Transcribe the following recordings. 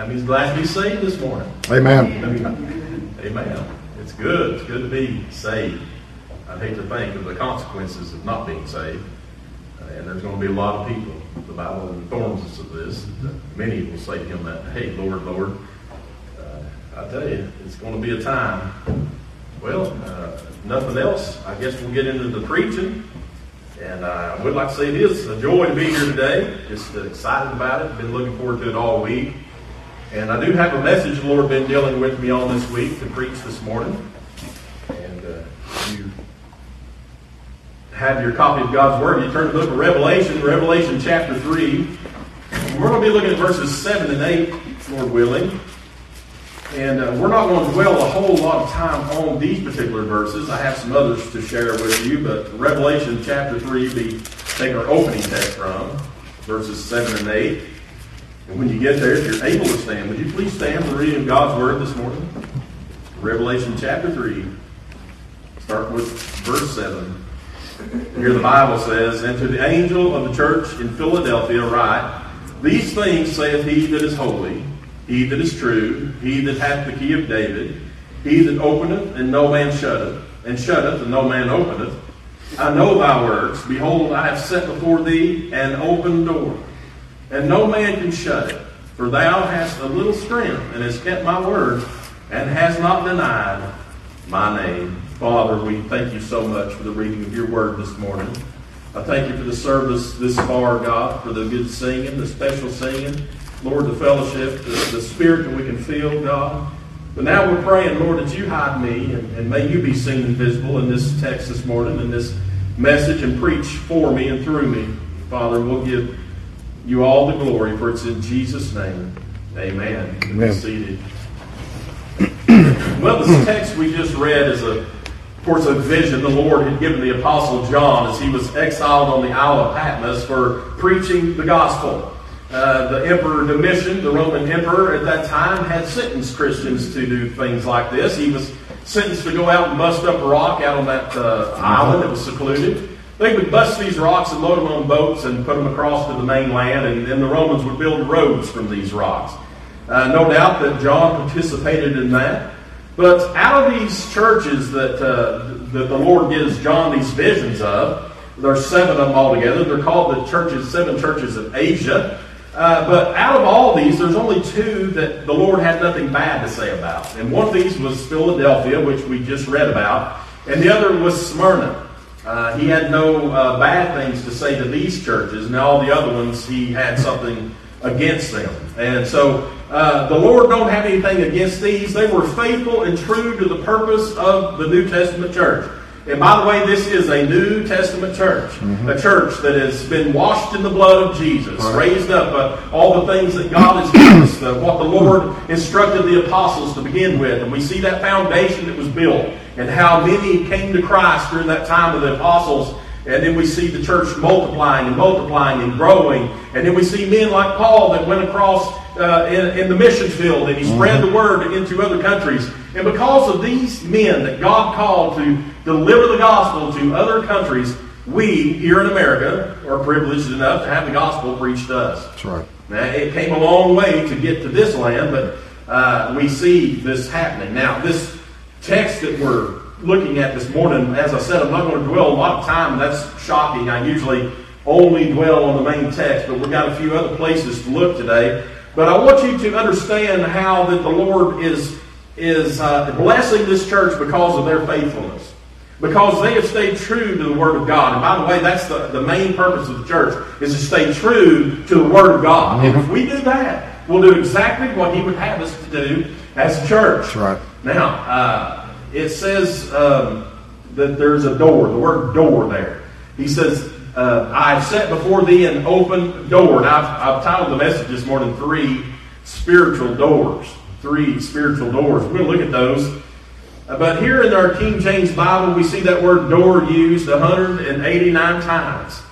How many's glad to be saved this morning? Amen. Amen. It's good. It's good to be saved. I hate to think of the consequences of not being saved. Uh, and there's going to be a lot of people. The Bible informs us of this. Many will say to him that, hey, Lord, Lord. Uh, I tell you, it's going to be a time. Well, uh, nothing else. I guess we'll get into the preaching. And uh, I would like to say it is a joy to be here today. Just excited about it. Been looking forward to it all week. And I do have a message the Lord been dealing with me on this week to preach this morning. And uh, you have your copy of God's Word. You turn to the book of Revelation, Revelation chapter 3. We're going to be looking at verses 7 and 8, Lord willing. And uh, we're not going to dwell a whole lot of time on these particular verses. I have some others to share with you, but Revelation chapter 3 be take our opening text from, verses 7 and 8. When you get there, if you're able to stand, would you please stand for reading of God's Word this morning? Revelation chapter 3, start with verse 7. Here the Bible says, And to the angel of the church in Philadelphia write, These things saith he that is holy, he that is true, he that hath the key of David, he that openeth, and no man shutteth, and shutteth, and no man openeth. I know thy works. Behold, I have set before thee an open door, and no man can shut it. For thou hast a little strength, and hast kept my word, and hast not denied my name. Father, we thank you so much for the reading of your word this morning. I thank you for the service this far, God, for the good singing, the special singing. Lord, the fellowship, the, the spirit that we can feel, God. But now we're praying, Lord, that you hide me and, and may you be seen and visible in this text this morning, in this message, and preach for me and through me. Father, we'll give you all the glory, for it's in Jesus' name. Amen. Amen. Seated. Well, this text we just read is a, of course, a vision the Lord had given the Apostle John as he was exiled on the Isle of Patmos for preaching the gospel. Uh, the Emperor Domitian, the Roman Emperor at that time, had sentenced Christians to do things like this. He was sentenced to go out and bust up a rock out on that uh, island that was secluded. They would bust these rocks and load them on boats and put them across to the mainland, and then the Romans would build roads from these rocks. Uh, no doubt that John participated in that. But out of these churches that, uh, that the Lord gives John these visions of, there's seven of them altogether. They're called the churches, seven churches of Asia. Uh, but out of all these, there's only two that the Lord had nothing bad to say about. And one of these was Philadelphia, which we just read about, and the other was Smyrna. Uh, he had no uh, bad things to say to these churches, and all the other ones he had something against them. And so uh, the Lord don't have anything against these. They were faithful and true to the purpose of the New Testament church. And by the way, this is a New Testament church, mm-hmm. a church that has been washed in the blood of Jesus, right. raised up uh, all the things that God has given us, the, what the Lord instructed the apostles to begin with. And we see that foundation that was built and how many came to Christ during that time of the apostles. And then we see the church multiplying and multiplying and growing. And then we see men like Paul that went across uh, in, in, the mission field and he spread mm-hmm. the word into other countries. And because of these men that God called to deliver the gospel to other countries, we here in America are privileged enough to have the gospel preached to us. That's right. Now, it came a long way to get to this land, but uh, we see this happening. Now, this text that we're looking at this morning, as I said, I'm not going to dwell a lot of time. That's shocking. I usually only dwell on the main text, but we've got a few other places to look today. But I want you to understand how that the Lord is is uh, blessing this church because of their faithfulness. Because they have stayed true to the Word of God. And by the way, that's the, the main purpose of the church, is to stay true to the Word of God. And if we do that, we'll do exactly what He would have us to do as a church. That's right. Now, uh, it says um, that there's a door, the word door there. He says, uh, I've set before thee an open door. And I've, I've titled the message this morning, Three Spiritual Doors three spiritual doors. We're going to look at those. Uh, but here in our King James Bible, we see that word door used 189 times.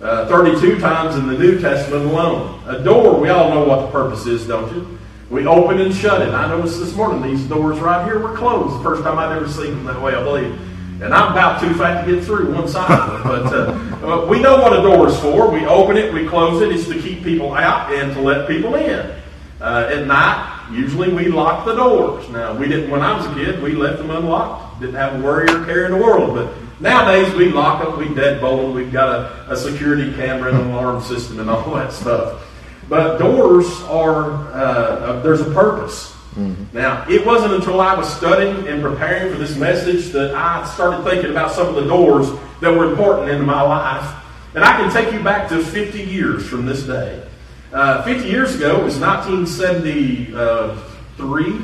Uh, 32 times in the New Testament alone. A door, we all know what the purpose is, don't you? We open and shut it. I noticed this morning these doors right here were closed. First time I'd ever seen them that way, I believe. And I'm about too fat to get through one side of it. But uh, uh, we know what a door is for. We open it, we close it. It's to keep people out and to let people in. Uh, at night, usually we locked the doors. Now, we didn't, when I was a kid, we left them unlocked. Didn't have a worry or care in the world. But nowadays, we lock them, we deadbolt them, we've got a, a security camera and an alarm system and all that stuff. But doors are, uh, there's a purpose. Mm-hmm. Now, it wasn't until I was studying and preparing for this message that I started thinking about some of the doors that were important in my life. And I can take you back to 50 years from this day. Uh, 50 years ago, it was 1973.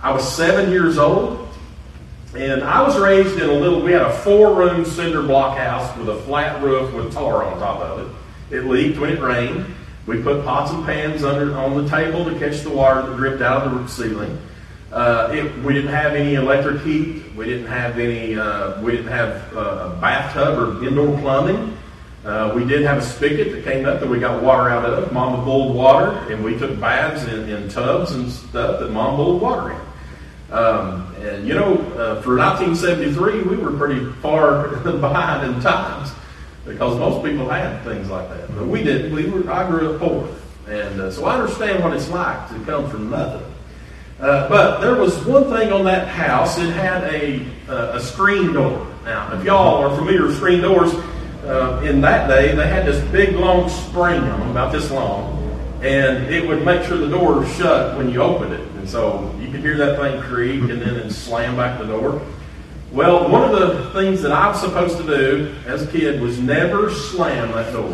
I was seven years old. And I was raised in a little, we had a four room cinder block house with a flat roof with tar on top of it. It leaked when it rained. We put pots and pans under on the table to catch the water that dripped out of the ceiling. Uh, it, we didn't have any electric heat. We didn't have any. Uh, we didn't have uh, a bathtub or indoor plumbing. Uh, we did have a spigot that came up that we got water out of. Mama boiled water, and we took baths in, in tubs and stuff that Mom boiled water in. Um, and you know, uh, for 1973, we were pretty far behind in times because most people had things like that, but we didn't. We were. I grew up poor, and uh, so I understand what it's like to come from nothing. Uh, but there was one thing on that house. It had a uh, a screen door. Now, if y'all are familiar with screen doors, uh, in that day they had this big long spring on them, about this long, and it would make sure the door was shut when you opened it. And so you could hear that thing creak, and then it slam back the door. Well, one of the things that I was supposed to do as a kid was never slam that door.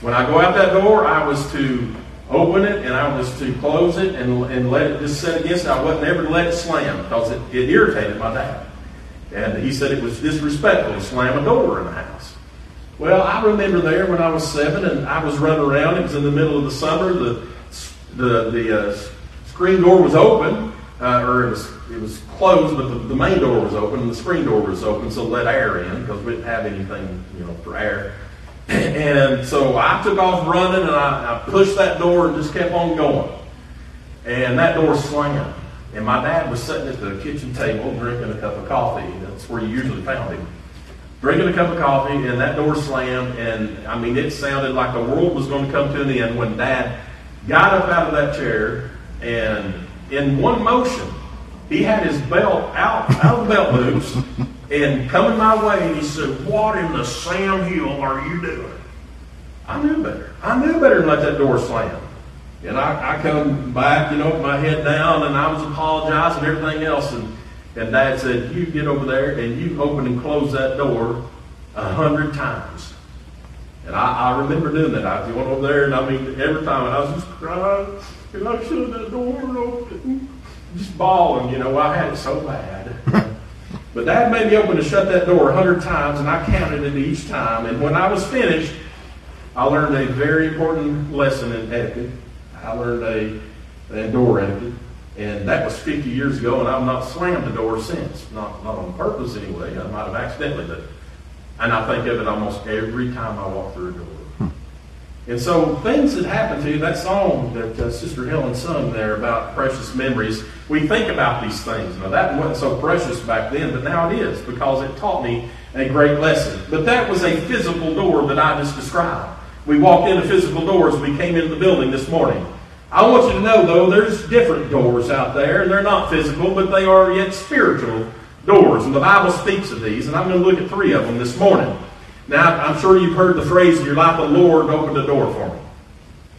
When I go out that door, I was to open it and I was to close it and, and let it just set against it. I wasn't ever to let it slam because it, it irritated my dad. And he said it was disrespectful to slam a door in the house. Well, I remember there when I was seven and I was running around. It was in the middle of the summer. The, the, the uh, screen door was open, uh, or it was it was closed, but the, the, main door was open and the screen door was open, so let air in because we didn't have anything, you know, for air. And so I took off running and I, I pushed that door and just kept on going. And that door slammed. And my dad was sitting at the kitchen table drinking a cup of coffee. That's where you usually found him. Drinking a cup of coffee, and that door slammed. And I mean, it sounded like the world was going to come to an end when Dad got up out of that chair and, in one motion, he had his belt out, out of the belt loops and coming my way, and he said, What in the Sam Hill are you doing? I knew better. I knew better than let that door slam. And I, I come back, you know, with my head down, and I was apologizing and everything else. And, and Dad said, You get over there and you open and close that door a hundred times. And I, I remember doing that. I went over there, and I mean, every time I was just crying, and I shut that door open just bawling, you know, I had it so bad. but Dad made me open to shut that door a hundred times, and I counted it each time. And when I was finished, I learned a very important lesson in etiquette. I learned a, a door etiquette. And that was 50 years ago, and I've not slammed the door since. Not, not on purpose, anyway. I might have accidentally, but and I think of it almost every time I walk through a door. And so things that happen to you, that song that uh, Sister Helen sung there about precious memories, we think about these things. Now that wasn't so precious back then, but now it is because it taught me a great lesson. But that was a physical door that I just described. We walked into physical doors we came into the building this morning. I want you to know though, there's different doors out there, and they're not physical, but they are yet spiritual doors. And the Bible speaks of these, and I'm going to look at three of them this morning. Now, I'm sure you've heard the phrase in your life, the Lord opened the door for me.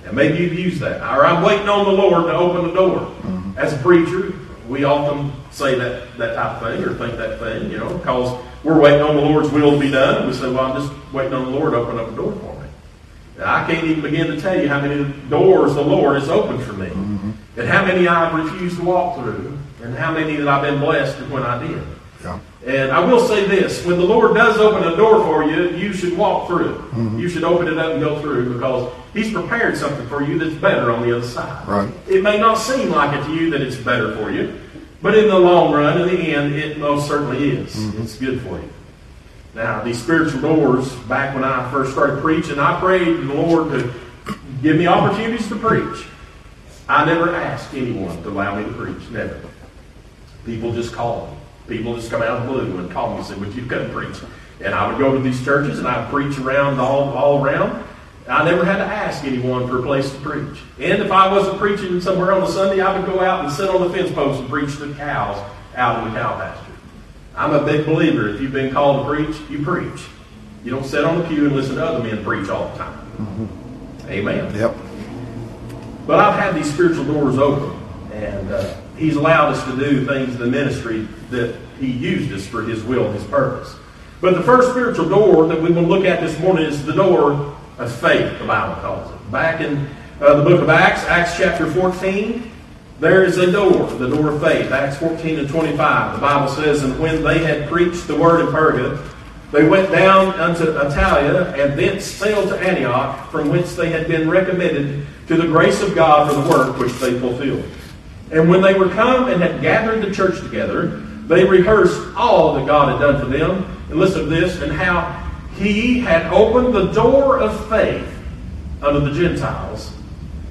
And maybe you've used that. Or I'm waiting on the Lord to open the door. Mm-hmm. As a preacher, we often say that, that type of thing or think that thing, you know, because we're waiting on the Lord's will to be done. We say, well, I'm just waiting on the Lord to open up a door for me. I can't even begin to tell you how many doors the Lord has opened for me. Mm-hmm. And how many I've refused to walk through. And how many that I've been blessed when I did. Yeah. And I will say this when the Lord does open a door for you, you should walk through it. Mm-hmm. You should open it up and go through because He's prepared something for you that's better on the other side. Right. It may not seem like it to you that it's better for you, but in the long run, in the end, it most certainly is. Mm-hmm. It's good for you. Now, these spiritual doors, back when I first started preaching, I prayed the Lord to give me opportunities to preach. I never asked anyone to allow me to preach. Never. People just called me. People just come out of the blue and call me and say, Would you come preach? And I would go to these churches and I would preach around all, all around. I never had to ask anyone for a place to preach. And if I wasn't preaching somewhere on a Sunday, I would go out and sit on the fence post and preach to the cows out in the cow pasture. I'm a big believer. If you've been called to preach, you preach. You don't sit on the pew and listen to other men preach all the time. Mm-hmm. Amen. Yep. But I've had these spiritual doors open, and uh, He's allowed us to do things in the ministry that He used us for His will and His purpose. But the first spiritual door that we will look at this morning is the door of faith, the Bible calls it. Back in uh, the book of Acts, Acts chapter 14, there is a door, the door of faith. Acts 14 and 25. The Bible says, And when they had preached the word in Perga, they went down unto Attalia, and thence sailed to Antioch, from whence they had been recommended to the grace of God for the work which they fulfilled. And when they were come and had gathered the church together, they rehearsed all that God had done for them. And listen to this, and how he had opened the door of faith unto the Gentiles,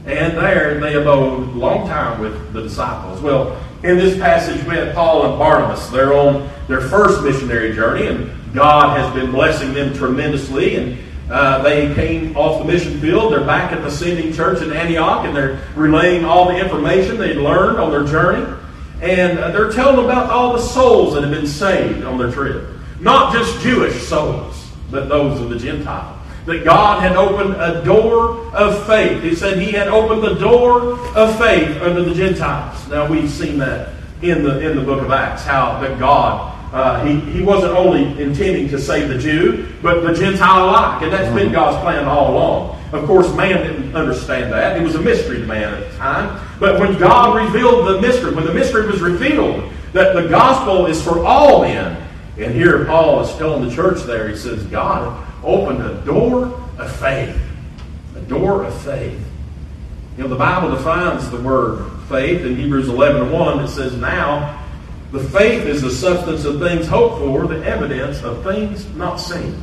and there they abode a long time with the disciples. Well, in this passage, we have Paul and Barnabas. They're on their first missionary journey, and God has been blessing them tremendously. And uh, they came off the mission field. They're back at the Sending Church in Antioch, and they're relaying all the information they'd learned on their journey. And uh, they're telling about all the souls that have been saved on their trip. Not just Jewish souls, but those of the Gentile. That God had opened a door of faith. He said He had opened the door of faith unto the Gentiles. Now we've seen that in the in the book of Acts, how that God uh, he, he wasn't only intending to save the Jew, but the Gentile alike. And that's been God's plan all along. Of course, man didn't understand that. It was a mystery to man at the time. But when God revealed the mystery, when the mystery was revealed that the gospel is for all men, and here Paul is telling the church there, he says, God opened a door of faith. A door of faith. You know, the Bible defines the word faith in Hebrews 11 and 1. It says, Now, the faith is the substance of things hoped for, the evidence of things not seen.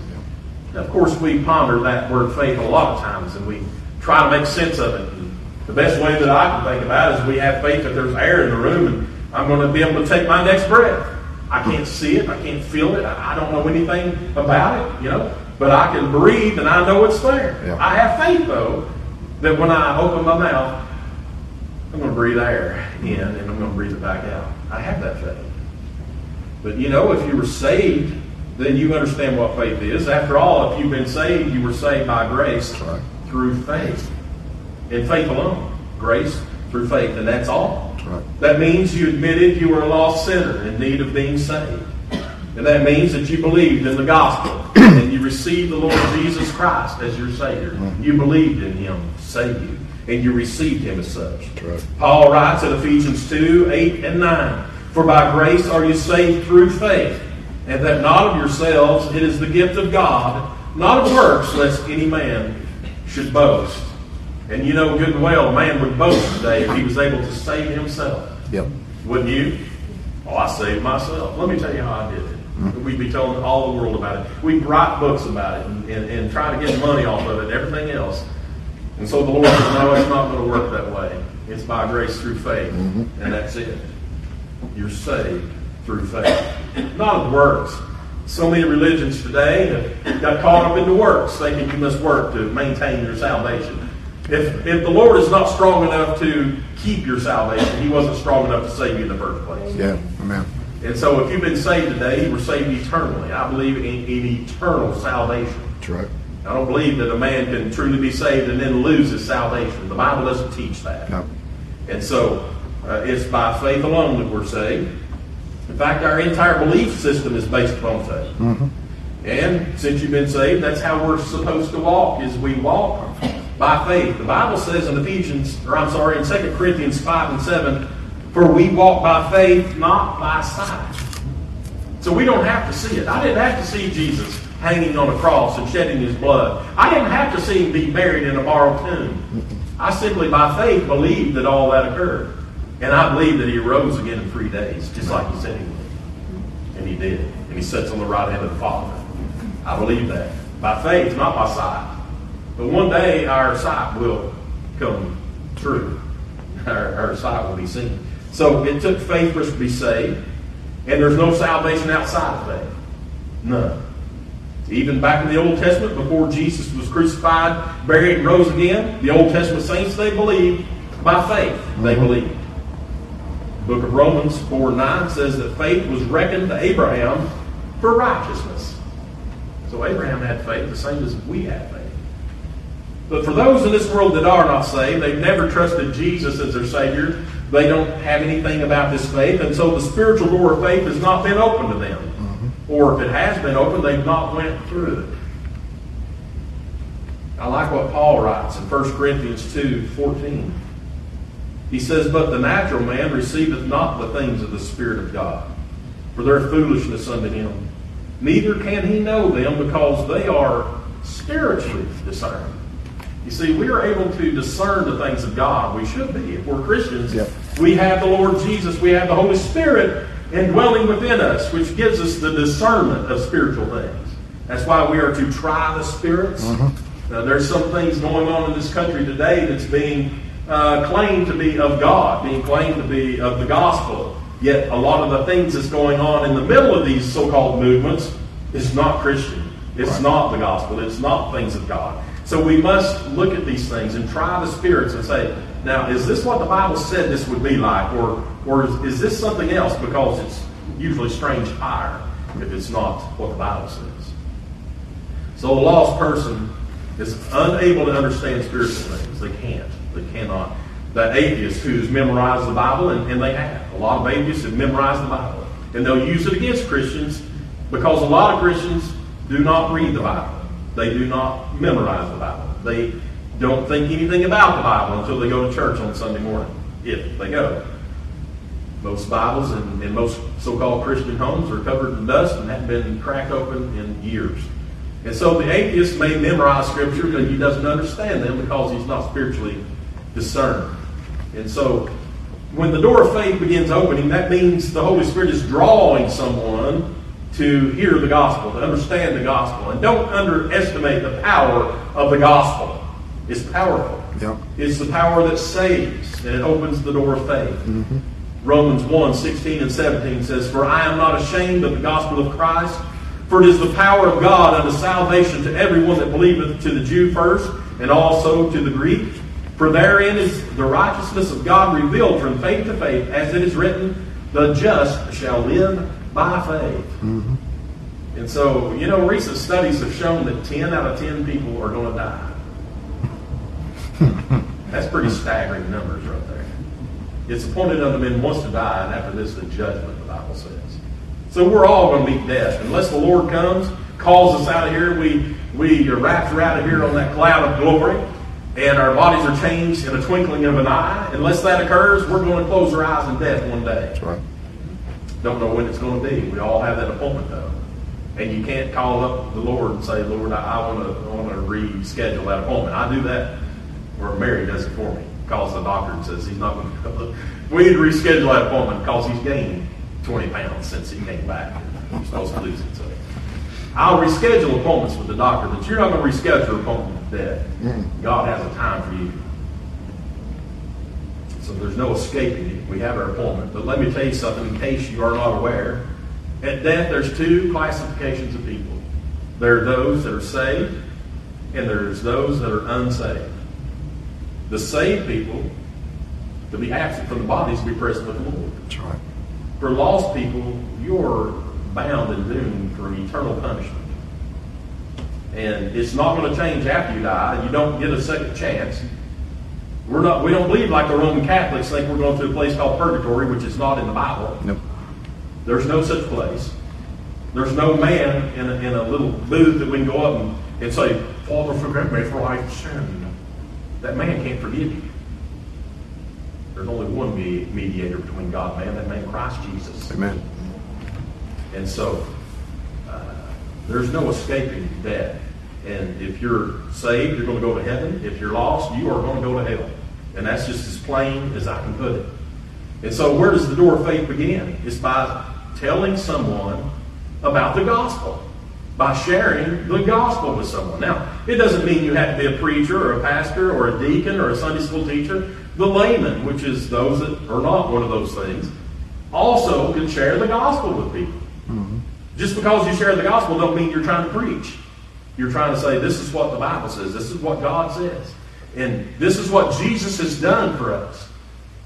Now, of course, we ponder that word faith a lot of times and we try to make sense of it. And the best way that I can think about it is we have faith that there's air in the room and I'm going to be able to take my next breath. I can't see it. I can't feel it. I don't know anything about it, you know. But I can breathe and I know it's there. Yeah. I have faith, though, that when I open my mouth, I'm going to breathe air in and I'm going to breathe it back out. I have that faith. But you know, if you were saved, then you understand what faith is. After all, if you've been saved, you were saved by grace right. through faith. In faith alone. Grace through faith, and that's all. Right. That means you admitted you were a lost sinner in need of being saved. And that means that you believed in the gospel and you received the Lord Jesus Christ as your Savior. Mm-hmm. You believed in Him to save you, and you received Him as such. Right. Paul writes in Ephesians 2 8 and 9 For by grace are you saved through faith, and that not of yourselves, it is the gift of God, not of works, lest any man should boast. And you know good and well, a man would boast today if he was able to save himself. Yep. Wouldn't you? Oh, I saved myself. Let me tell you how I did it. Mm-hmm. We'd be telling all the world about it. We'd write books about it and, and, and try to get money off of it and everything else. And so the Lord says, no, it's not going to work that way. It's by grace through faith. Mm-hmm. And that's it. You're saved through faith. Not of works. So many religions today have got caught up in the works, thinking you must work to maintain your salvation. If, if the Lord is not strong enough to keep your salvation, He wasn't strong enough to save you in the first place. Yeah, amen. And so if you've been saved today, you were saved eternally. I believe in, in eternal salvation. That's right. I don't believe that a man can truly be saved and then lose his salvation. The Bible doesn't teach that. No. And so uh, it's by faith alone that we're saved. In fact, our entire belief system is based upon faith. Mm-hmm. And since you've been saved, that's how we're supposed to walk, is we walk by faith. The Bible says in Ephesians, or I'm sorry, in 2 Corinthians 5 and 7, for we walk by faith, not by sight. So we don't have to see it. I didn't have to see Jesus hanging on a cross and shedding his blood. I didn't have to see him be buried in a borrowed tomb. I simply, by faith, believed that all that occurred. And I believe that he rose again in three days, just like he said he would. And he did. And he sits on the right hand of the Father. I believe that. By faith, not by sight. But one day our sight will come true. Our, our sight will be seen. So it took faith for us to be saved. And there's no salvation outside of faith. None. Even back in the Old Testament, before Jesus was crucified, buried, and rose again, the Old Testament saints, they believed by faith. They believed. The book of Romans 4 9 says that faith was reckoned to Abraham for righteousness. So Abraham had faith the same as we have faith. But for those in this world that are not saved, they've never trusted Jesus as their Savior. They don't have anything about this faith, and so the spiritual door of faith has not been open to them. Or if it has been open, they've not went through it. I like what Paul writes in 1 Corinthians 2 14. He says, But the natural man receiveth not the things of the Spirit of God, for their foolishness unto him. Neither can he know them because they are spiritually discerned. You see, we are able to discern the things of God. We should be. If we're Christians, Yep. we have the Lord Jesus, we have the Holy Spirit indwelling within us, which gives us the discernment of spiritual things. That's why we are to try the spirits. Now, there's some things going on in this country today that's being uh, claimed to be of God, being claimed to be of the gospel. Yet a lot of the things that's going on in the middle of these so-called movements is not Christian. It's Right. not the gospel. It's not things of God. So we must look at these things and try the spirits and say, now, is this what the Bible said this would be like? Or, or is, is this something else? Because it's usually strange fire if it's not what the Bible says. So a lost person is unable to understand spiritual things. They can't. They cannot. That atheist who's memorized the Bible, and, and they have. A lot of atheists have memorized the Bible. And they'll use it against Christians because a lot of Christians do not read the Bible. They do not memorize the Bible. They don't think anything about the Bible until they go to church on Sunday morning, if they go. Most Bibles in most so-called Christian homes are covered in dust and haven't been cracked open in years. And so the atheist may memorize Scripture, but he doesn't understand them because he's not spiritually discerned. And so when the door of faith begins opening, that means the Holy Spirit is drawing someone to hear the gospel, to understand the gospel. And don't underestimate the power of the gospel. It's powerful. Yep. It's the power that saves, and it opens the door of faith. Mm-hmm. Romans 1 16 and 17 says, For I am not ashamed of the gospel of Christ, for it is the power of God unto salvation to everyone that believeth, to the Jew first, and also to the Greek. For therein is the righteousness of God revealed from faith to faith, as it is written, The just shall live by faith. Mm-hmm. And so, you know, recent studies have shown that 10 out of 10 people are going to die. That's pretty staggering numbers right there. It's appointed unto men once to die, and after this, the judgment, the Bible says. So we're all going to meet death. Unless the Lord comes, calls us out of here, we, we are raptured out of here on that cloud of glory, and our bodies are changed in a twinkling of an eye. Unless that occurs, we're going to close our eyes in death one day. That's right. Don't know when it's going to be. We all have that appointment, though. And you can't call up the Lord and say, Lord, I, I want to I want to reschedule that appointment. I do that, or Mary does it for me. Calls the doctor and says he's not going to come. We need to reschedule that appointment because he's gained 20 pounds since he came back. He's supposed to lose it. So I'll reschedule appointments with the doctor, but you're not going to reschedule an appointment with death. Mm-hmm. God has a time for you. So there's no escaping it. We have our appointment. But let me tell you something in case you are not aware. At death, there's two classifications of people. There are those that are saved, and there's those that are unsaved. The saved people, to be absent from the body, is to be present with the Lord. That's right. For lost people, you're bound and doomed for eternal punishment. And it's not going to change after you die. You don't get a second chance. We're not, we don't believe like the Roman Catholics think we're going to a place called purgatory, which is not in the Bible. Nope. There's no such place. There's no man in a, in a little booth that we can go up and, and say, Father, forgive me for I sinned. That man can't forgive you. There's only one me- mediator between God and man, that man Christ Jesus. Amen. And so, uh, there's no escaping death. And if you're saved, you're going to go to heaven. If you're lost, you are going to go to hell. And that's just as plain as I can put it. And so, where does the door of faith begin? It's by telling someone about the gospel, by sharing the gospel with someone. Now, it doesn't mean you have to be a preacher or a pastor or a deacon or a Sunday school teacher. The layman, which is those that are not one of those things, also can share the gospel with people. Mm-hmm. Just because you share the gospel don't mean you're trying to preach. You're trying to say, this is what the Bible says. This is what God says. And this is what Jesus has done for us.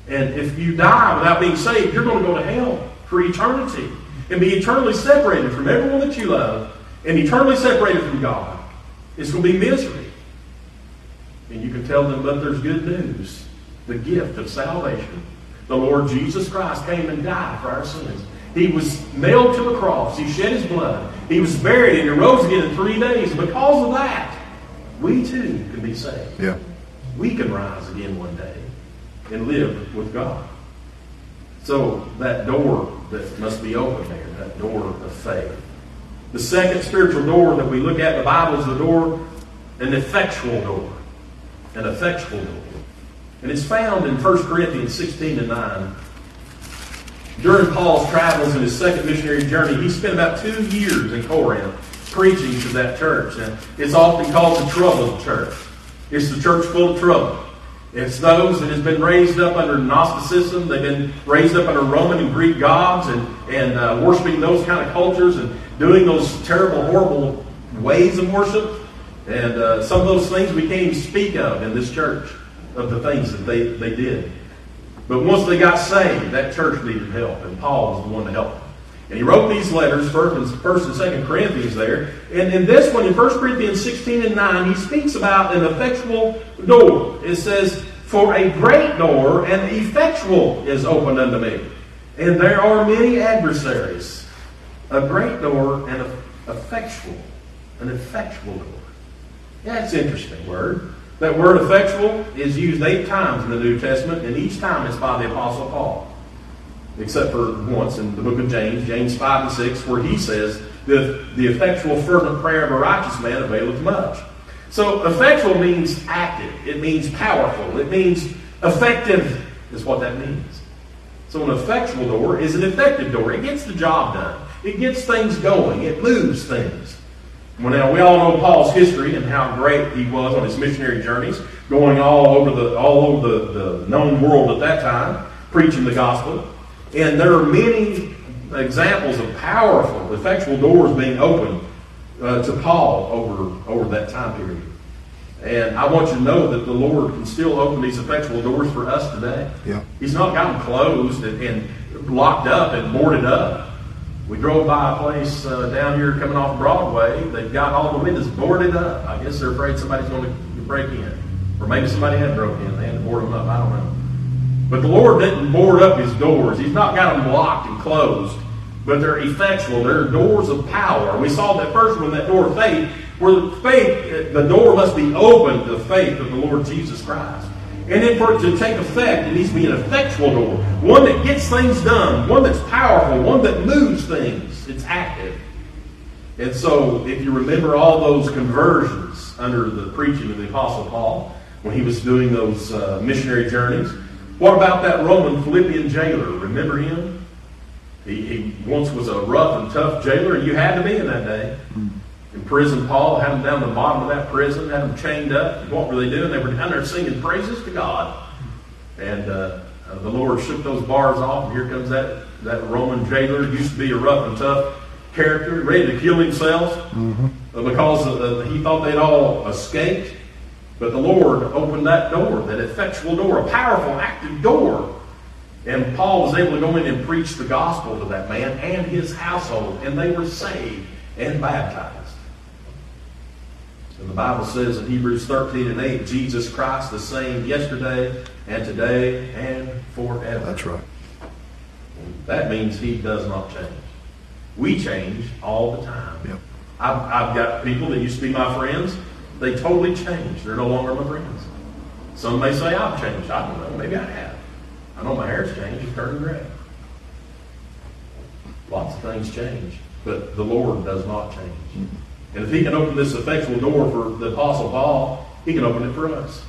And if you die without being saved, you're going to go to hell for eternity and be eternally separated from everyone that you love and eternally separated from God. It's going to be misery. And you can tell them, but there's good news the gift of salvation. The Lord Jesus Christ came and died for our sins. He was nailed to a cross. He shed his blood. He was buried and he rose again in three days. And because of that, we too can be saved. Yeah. We can rise again one day and live with God. So that door that must be open there, that door of faith. The second spiritual door that we look at in the Bible is the door, an effectual door. An effectual door. And it's found in 1 Corinthians 16 and 9. During Paul's travels in his second missionary journey, he spent about two years in Corinth preaching to that church. And it's often called the troubled church. It's the church full of trouble. It's those that has been raised up under Gnosticism. They've been raised up under Roman and Greek gods and, and uh, worshiping those kind of cultures and doing those terrible, horrible ways of worship. And uh, some of those things we can't even speak of in this church, of the things that they, they did. But once they got saved, that church needed help, and Paul was the one to help them. And he wrote these letters, first and, second Corinthians there. And in this one, in 1 Corinthians 16 and 9, he speaks about an effectual door. It says, For a great door and effectual is opened unto me. And there are many adversaries. A great door and a effectual. An effectual door. Yeah, it's an interesting word. That word effectual is used eight times in the New Testament, and each time it's by the Apostle Paul except for once in the book of James, James 5 and 6, where he says, the, the effectual fervent prayer of a righteous man availeth much. So effectual means active. It means powerful. It means effective is what that means. So an effectual door is an effective door. It gets the job done. It gets things going. It moves things. Well, now we all know Paul's history and how great he was on his missionary journeys, going all over the all over the, the known world at that time, preaching the gospel. And there are many examples of powerful, effectual doors being opened uh, to Paul over, over that time period. And I want you to know that the Lord can still open these effectual doors for us today. Yeah. He's not gotten closed and, and locked up and boarded up. We drove by a place uh, down here coming off Broadway. They've got all the windows boarded up. I guess they're afraid somebody's going to break in. Or maybe somebody had broke in. They had to board them up. I don't know. But the Lord didn't board up his doors. He's not got them locked and closed, but they're effectual. They're doors of power. We saw that first one, that door of faith, where the faith, the door must be open to the faith of the Lord Jesus Christ. And then for it to take effect, it needs to be an effectual door. One that gets things done, one that's powerful, one that moves things. It's active. And so, if you remember all those conversions under the preaching of the Apostle Paul, when he was doing those uh, missionary journeys, what about that Roman Philippian jailer? Remember him? He, he, once was a rough and tough jailer, and you had to be in that day. In prison, Paul had him down the bottom of that prison, had him chained up. What were they doing? They were down there singing praises to God. And uh, uh, the Lord shook those bars off, and here comes that, that Roman jailer. Used to be a rough and tough character, ready to kill himself mm-hmm. because uh, he thought they'd all escaped. But the Lord opened that door, that effectual door, a powerful, active door. And Paul was able to go in and preach the gospel to that man and his household, and they were saved and baptized. And the Bible says in Hebrews 13 and 8, Jesus Christ the same yesterday and today and forever. That's right. That means he does not change. We change all the time. Yep. I've, I've got people that used to be my friends they totally changed. They're no longer my friends. Some may say I've changed. I don't know. Maybe I have. I know my hair's changed. It's turned gray. Lots of things change. But the Lord does not change. And if he can open this effectual door for the Apostle Paul, he can open it for us.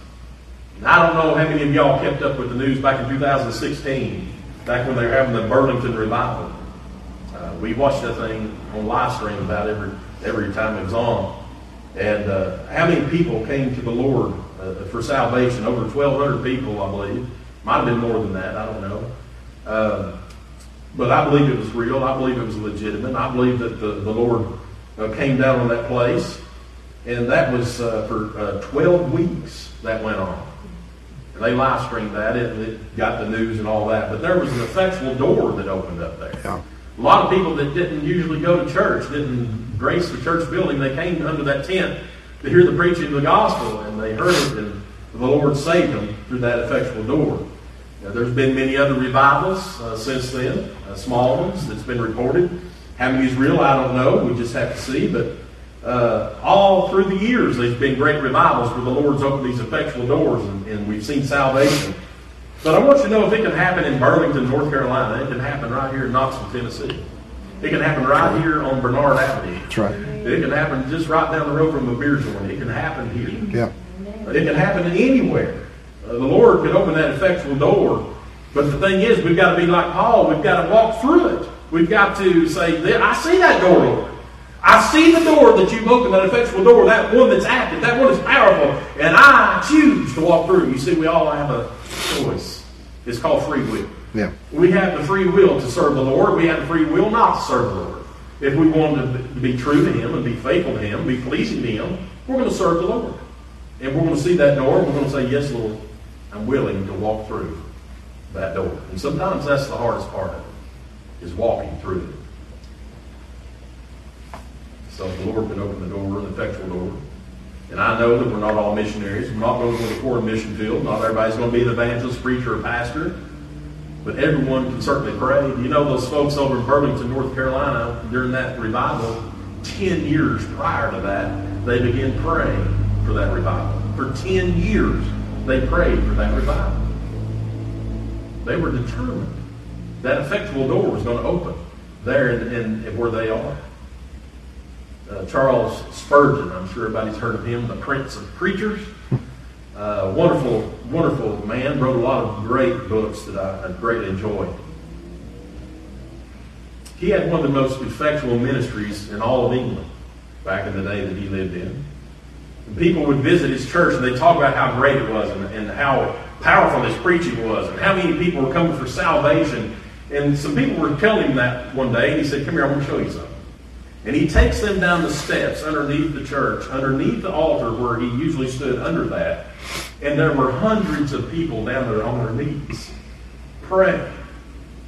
And I don't know how many of y'all kept up with the news back in 2016, back when they were having the Burlington revival. Uh, we watched that thing on live stream about every every time it was on. And uh, how many people came to the Lord uh, for salvation? Over 1,200 people, I believe. Might have been more than that. I don't know. Uh, But I believe it was real. I believe it was legitimate. I believe that the, the Lord uh, came down on that place. And that was uh, for uh, 12 weeks that went on. And they live streamed that. It, it, got the news and all that. But there was an effectual door that opened up there. Yeah. A lot of people that didn't usually go to church, didn't grace the church building, they came under that tent to hear the preaching of the gospel. And they heard it. And the Lord saved them through that effectual door. Now, there's been many other revivals uh, since then, uh, small ones that's been reported. How many is real, I don't know. We just have to see. But uh, all through the years, there's been great revivals where the Lord's opened these effectual doors and, and we've seen salvation. But I want you to know if it can happen in Burlington, North Carolina, it can happen right here in Knoxville, Tennessee. It can happen right here on Bernard Avenue. That's right. It can happen just right down the road from a beer joint. It can happen here. Yeah. It can happen anywhere. Uh, the Lord can open that effectual door. But the thing is, we've got to be like Paul. We've got to walk through it. We've got to say, I see that door, Lord. I see the door that you've opened, that effectual door, that one that's active, that one is powerful, and I choose to walk through. You see, we all have a choice. It's called free will. Yeah. We have the free will to serve the Lord. We have the free will not to serve the Lord. If we want to be true to Him and be faithful to Him, be pleasing to Him, we're going to serve the Lord. And we're going to see that door. We're going to say, Yes, Lord, I'm willing to walk through that door. And sometimes that's the hardest part of it, is walking through it. So the Lord can open the door, the effectual door. And I know that we're not all missionaries. We're not going to go to the foreign mission field. Not everybody's going to be an evangelist, preacher, or pastor. But everyone can certainly pray. You know those folks over in Burlington, North Carolina, during that revival, 10 years prior to that, they began praying for that revival. For 10 years, they prayed for that revival. They were determined. That effectual door was going to open there in where they are. Uh, Charles Spurgeon, I'm sure everybody's heard of him, the Prince of Preachers. Uh, wonderful, wonderful man. Wrote a lot of great books that I, I greatly enjoyed. He had one of the most effectual ministries in all of England back in the day that he lived in. And people would visit his church and they'd talk about how great it was and, and how powerful his preaching was and how many people were coming for salvation. And some people were telling him that one day, and he said, Come here, I'm going to show you something. And he takes them down the steps underneath the church, underneath the altar where he usually stood under that. And there were hundreds of people down there on their knees praying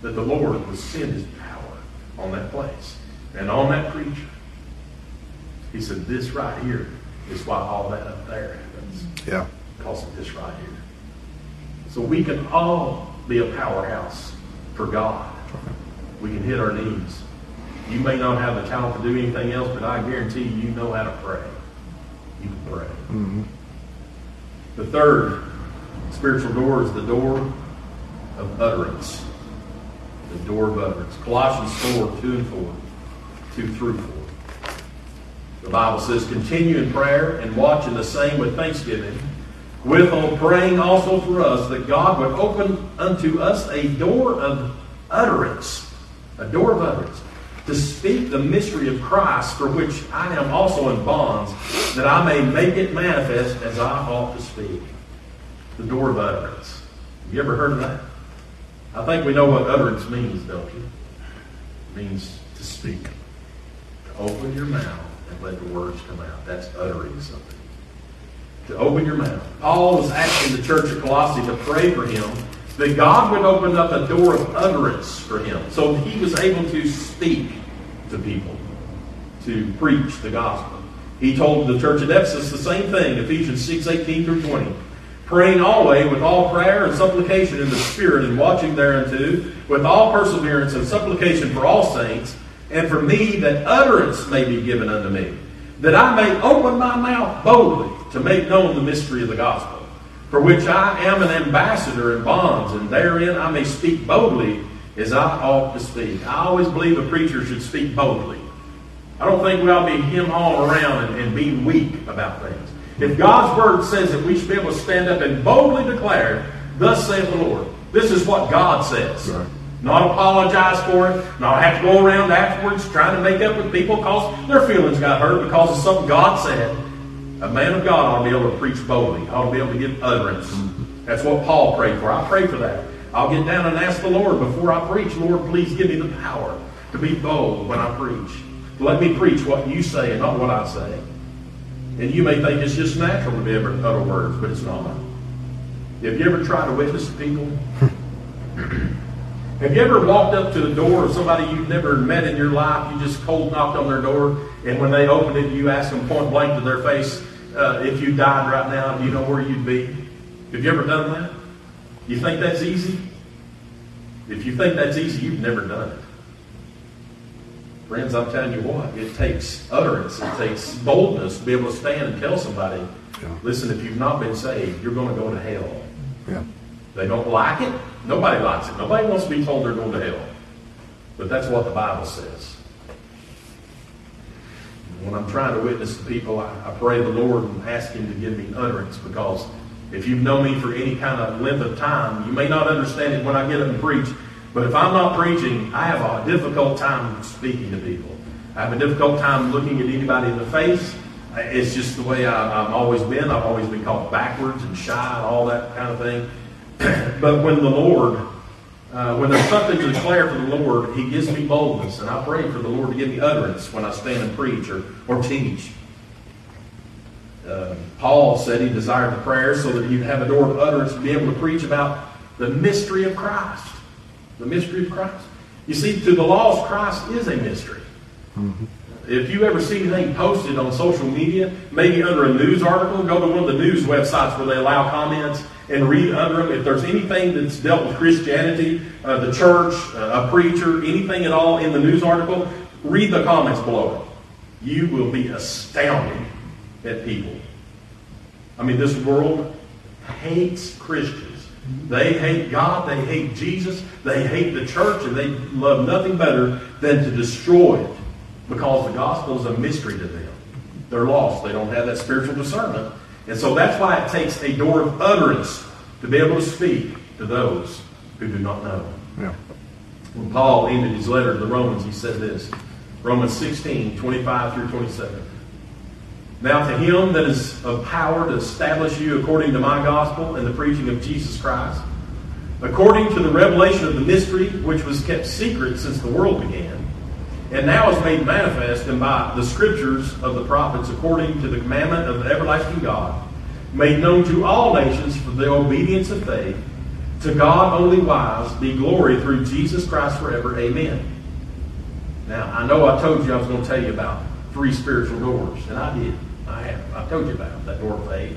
that the Lord would send his power on that place and on that preacher. He said, This right here is why all that up there happens. Yeah. Because of this right here. So we can all be a powerhouse for God. We can hit our knees. You may not have the talent to do anything else, but I guarantee you, you know how to pray. You can pray. Mm-hmm. The third spiritual door is the door of utterance. The door of utterance. Colossians 4, 2 and 4. 2 through 4. The Bible says, continue in prayer and watch in the same with thanksgiving, withal praying also for us that God would open unto us a door of utterance. A door of utterance. To speak the mystery of Christ, for which I am also in bonds, that I may make it manifest as I ought to speak. The door of utterance. Have you ever heard of that? I think we know what utterance means, don't you? It means to speak. To open your mouth and let the words come out. That's uttering something. To open your mouth. Paul was asking the church of Colossae to pray for him that God would open up a door of utterance for him so he was able to speak to people, to preach the gospel. He told the church at Ephesus the same thing, Ephesians 6 18 through 20. Praying always with all prayer and supplication in the Spirit, and watching thereunto with all perseverance and supplication for all saints, and for me that utterance may be given unto me, that I may open my mouth boldly to make known the mystery of the gospel, for which I am an ambassador in bonds, and therein I may speak boldly as I ought to speak. I always believe a preacher should speak boldly. I don't think we ought to be him hawing around and, and being weak about things. If God's word says that we should be able to stand up and boldly declare, Thus saith the Lord. This is what God says. Right. Not apologize for it, not have to go around afterwards trying to make up with people because their feelings got hurt because of something God said. A man of God ought to be able to preach boldly, ought to be able to give utterance. Mm-hmm. That's what Paul prayed for. I pray for that. I'll get down and ask the Lord before I preach, Lord, please give me the power to be bold when I preach. Let me preach what you say and not what I say. And you may think it's just natural to be able to utter words, but it's not. Have you ever tried to witness to people? Have you ever walked up to the door of somebody you've never met in your life? You just cold knocked on their door, and when they opened it, you asked them point blank to their face, uh, if you died right now, do you know where you'd be? Have you ever done that? You think that's easy? If you think that's easy, you've never done it. Friends, I'm telling you what, it takes utterance, it takes boldness to be able to stand and tell somebody, yeah. listen, if you've not been saved, you're going to go to hell. Yeah. They don't like it. Nobody likes it. Nobody wants to be told they're going to hell. But that's what the Bible says. When I'm trying to witness to people, I, I pray the Lord and ask Him to give me utterance because if you've known me for any kind of length of time, you may not understand it when I get up and preach. But if I'm not preaching, I have a difficult time speaking to people. I have a difficult time looking at anybody in the face. It's just the way I, have always been. I've always been called backwards and shy and all that kind of thing. but when the Lord, uh, when there's something to declare for the Lord, He gives me boldness. And I pray for the Lord to give me utterance when I stand and preach or, or teach. Uh, Paul said he desired the prayer so that he'd have a door of utterance to be able to preach about the mystery of Christ. The mystery of Christ. You see, to the lost, Christ is a mystery. Mm-hmm. If you ever see anything posted on social media, maybe under a news article, go to one of the news websites where they allow comments and read under them. If there's anything that's dealt with Christianity, uh, the church, uh, a preacher, anything at all in the news article, read the comments below it. You will be astounded at people. I mean, this world hates Christians. They hate God, they hate Jesus, they hate the church, and they love nothing better than to destroy it because the gospel is a mystery to them. They're lost. They don't have that spiritual discernment. And so that's why it takes a door of utterance to be able to speak to those who do not know. Yeah. When Paul ended his letter to the Romans, he said this Romans 16, 25 through 27. Now to him that is of power to establish you according to my gospel and the preaching of Jesus Christ, according to the revelation of the mystery which was kept secret since the world began, and now is made manifest and by the scriptures of the prophets according to the commandment of the everlasting God, made known to all nations for the obedience of faith. To God only wise be glory through Jesus Christ forever. Amen. Now, I know I told you I was going to tell you about three spiritual doors, and I did. I have. I told you about that door of faith,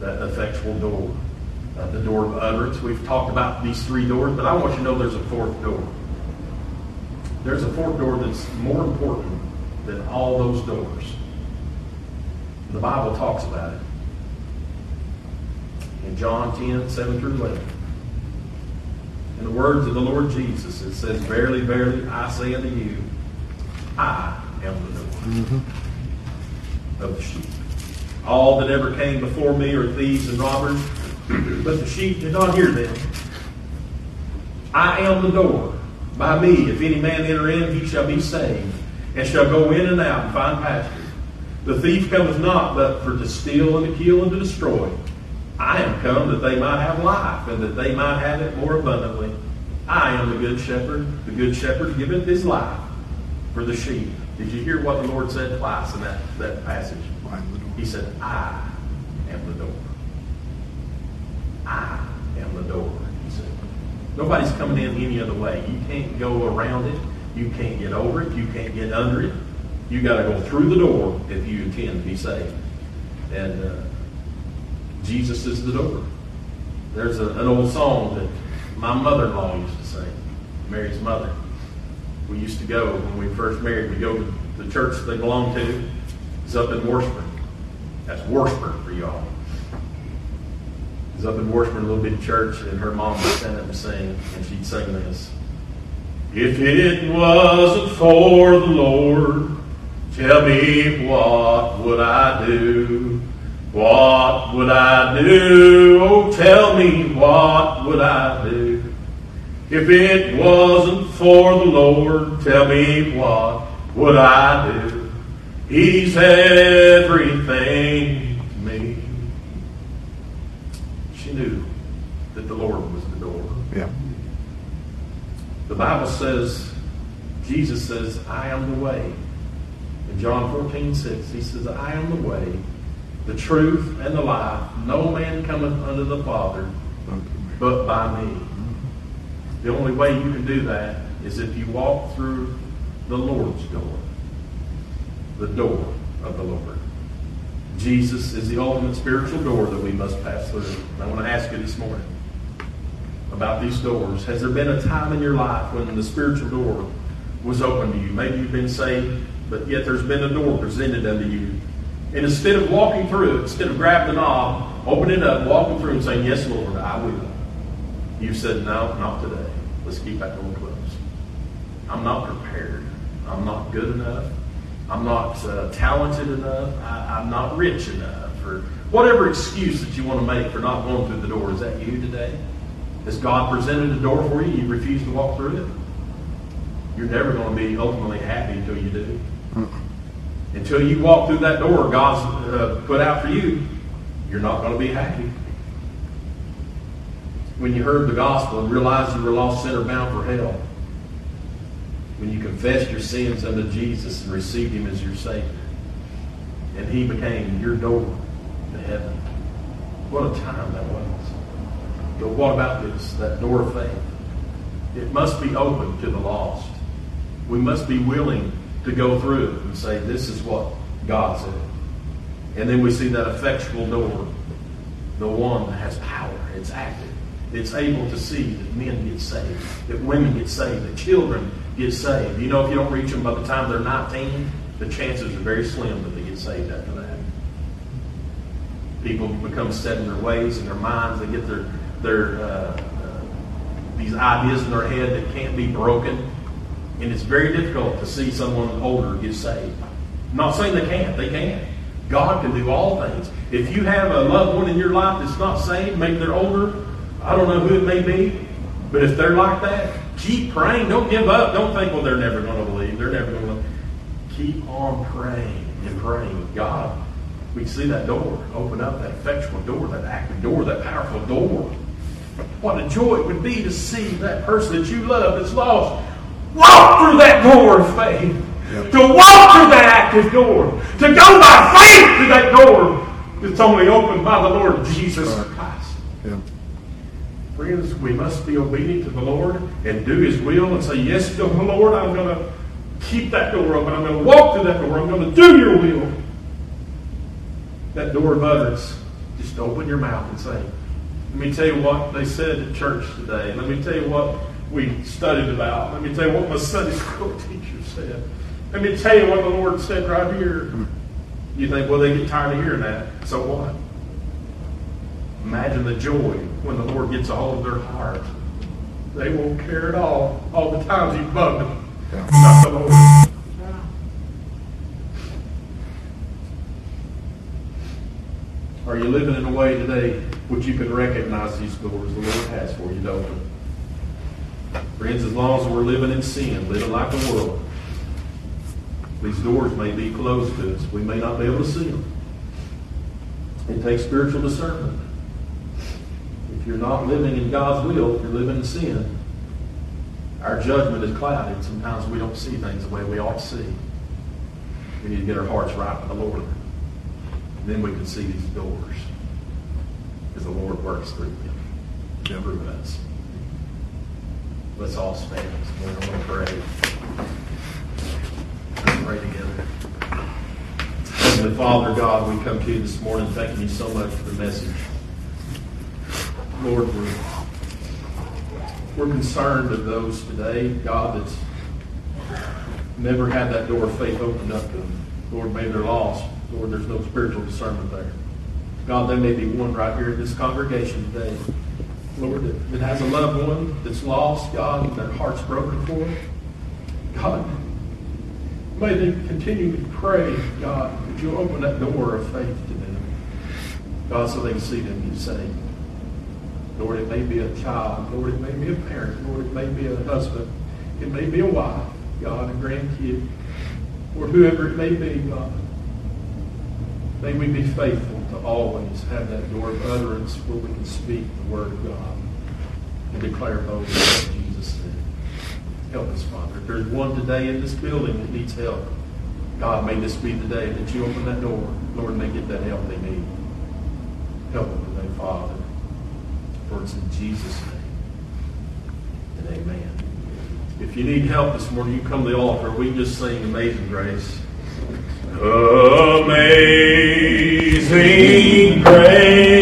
that effectual door, uh, the door of utterance. We've talked about these three doors, but I want you to know there's a fourth door. There's a fourth door that's more important than all those doors. The Bible talks about it. In John 10, 7 through 11. In the words of the Lord Jesus, it says, Verily, verily, I say unto you, I am the door. Mm-hmm of the sheep. All that ever came before me are thieves and robbers, but the sheep did not hear them. I am the door. By me, if any man enter in, he shall be saved, and shall go in and out and find pasture. The thief cometh not but for to steal and to kill and to destroy. I am come that they might have life, and that they might have it more abundantly. I am the good shepherd. The good shepherd giveth his life for the sheep. Did you hear what the Lord said twice in that, that passage? He said, I am the door. I am the door, he said. Nobody's coming in any other way. You can't go around it. You can't get over it. You can't get under it. You got to go through the door if you intend to be saved. And uh, Jesus is the door. There's a, an old song that my mother-in-law used to sing, Mary's mother we used to go when we first married. We go to the church they belonged to. It's up in Washburn. That's Washburn for y'all. Was up in Washburn, a little bitty church, and her mom would stand up and sing, and she'd sing this. If it wasn't for the Lord, tell me what would I do? What would I do? Oh, tell me what would I do? If it wasn't for the Lord, tell me what would I do? He's everything to me. She knew that the Lord was the door. Yeah. The Bible says, Jesus says, I am the way. In John 14, 6, he says, I am the way, the truth, and the life. No man cometh unto the Father but by me. The only way you can do that is if you walk through the Lord's door, the door of the Lord. Jesus is the ultimate spiritual door that we must pass through. I want to ask you this morning about these doors. Has there been a time in your life when the spiritual door was open to you? Maybe you've been saved, but yet there's been a door presented unto you. And instead of walking through it, instead of grabbing the knob, opening it up, walking through and saying, Yes, Lord, I will. You said, No, not today. Let's keep that door closed. I'm not prepared. I'm not good enough. I'm not uh, talented enough. I, I'm not rich enough. Or whatever excuse that you want to make for not going through the door. Is that you today? Has God presented a door for you? You refuse to walk through it? You're never going to be ultimately happy until you do. Until you walk through that door God's uh, put out for you, you're not going to be happy. When you heard the gospel and realized you were lost sinner bound for hell, when you confessed your sins unto Jesus and received Him as your Savior, and He became your door to heaven. What a time that was. But what about this, that door of faith? It must be open to the lost. We must be willing to go through and say, This is what God said. And then we see that effectual door, the one that has power. It's active. It's able to see that men get saved, that women get saved, that children get saved. You know, if you don't reach them by the time they're 19, the chances are very slim that they get saved after that. People become set in their ways and their minds. They get their their uh, uh, these ideas in their head that can't be broken, and it's very difficult to see someone older get saved. I'm not saying they can't; they can. God can do all things. If you have a loved one in your life that's not saved, maybe they're older. I don't know who it may be, but if they're like that, keep praying. Don't give up. Don't think, well, they're never going to believe. They're never going to. Keep on praying and praying. God, we see that door open up, that effectual door, that active door, that powerful door. What a joy it would be to see that person that you love that's lost walk through that door of faith. Yep. To walk through that active door. To go by faith through that door that's only opened by the Lord Jesus Christ. Friends, we must be obedient to the Lord and do His will and say, Yes, to the Lord, I'm going to keep that door open. I'm going to walk through that door. I'm going to do your will. That door of utterance, just open your mouth and say, Let me tell you what they said at church today. Let me tell you what we studied about. Let me tell you what my Sunday school teacher said. Let me tell you what the Lord said right here. You think, well, they get tired of hearing that. So what? Imagine the joy when the Lord gets a hold of their heart. They won't care at all. All the times you bugged them. Yeah. Not the Lord. Are you living in a way today which you can recognize these doors the Lord has for you to open? Friends, as long as we're living in sin, living like the world, these doors may be closed to us. We may not be able to see them. It takes spiritual discernment. You're not living in God's will, you're living in sin, our judgment is clouded. Sometimes we don't see things the way we ought to see. We need to get our hearts right with the Lord. And then we can see these doors as the Lord works through them, through us. Let's all stand. We're going to pray. Let's pray together. Heavenly Father, God, we come to you this morning thanking you so much for the message. Lord, we're, we're concerned of those today, God, that's never had that door of faith opened up to them. Lord, maybe they're lost. Lord, there's no spiritual discernment there. God, there may be one right here in this congregation today Lord, that, that has a loved one that's lost, God, and their heart's broken for it. God, may they continue to pray, God, that you open that door of faith to them. God, so they can see them get saved. Lord, it may be a child. Lord, it may be a parent. Lord, it may be a husband. It may be a wife, God, a grandkid, or whoever it may be, God. May we be faithful to always have that door of utterance where we can speak the word of God and declare boldly what Jesus said. Help us, Father. If there's one today in this building that needs help, God, may this be the day that you open that door. Lord, may get that help they need. Help them today, Father. For it's in Jesus' name. And amen. If you need help this morning, you come to the altar. We just sing Amazing Grace. Amazing Grace.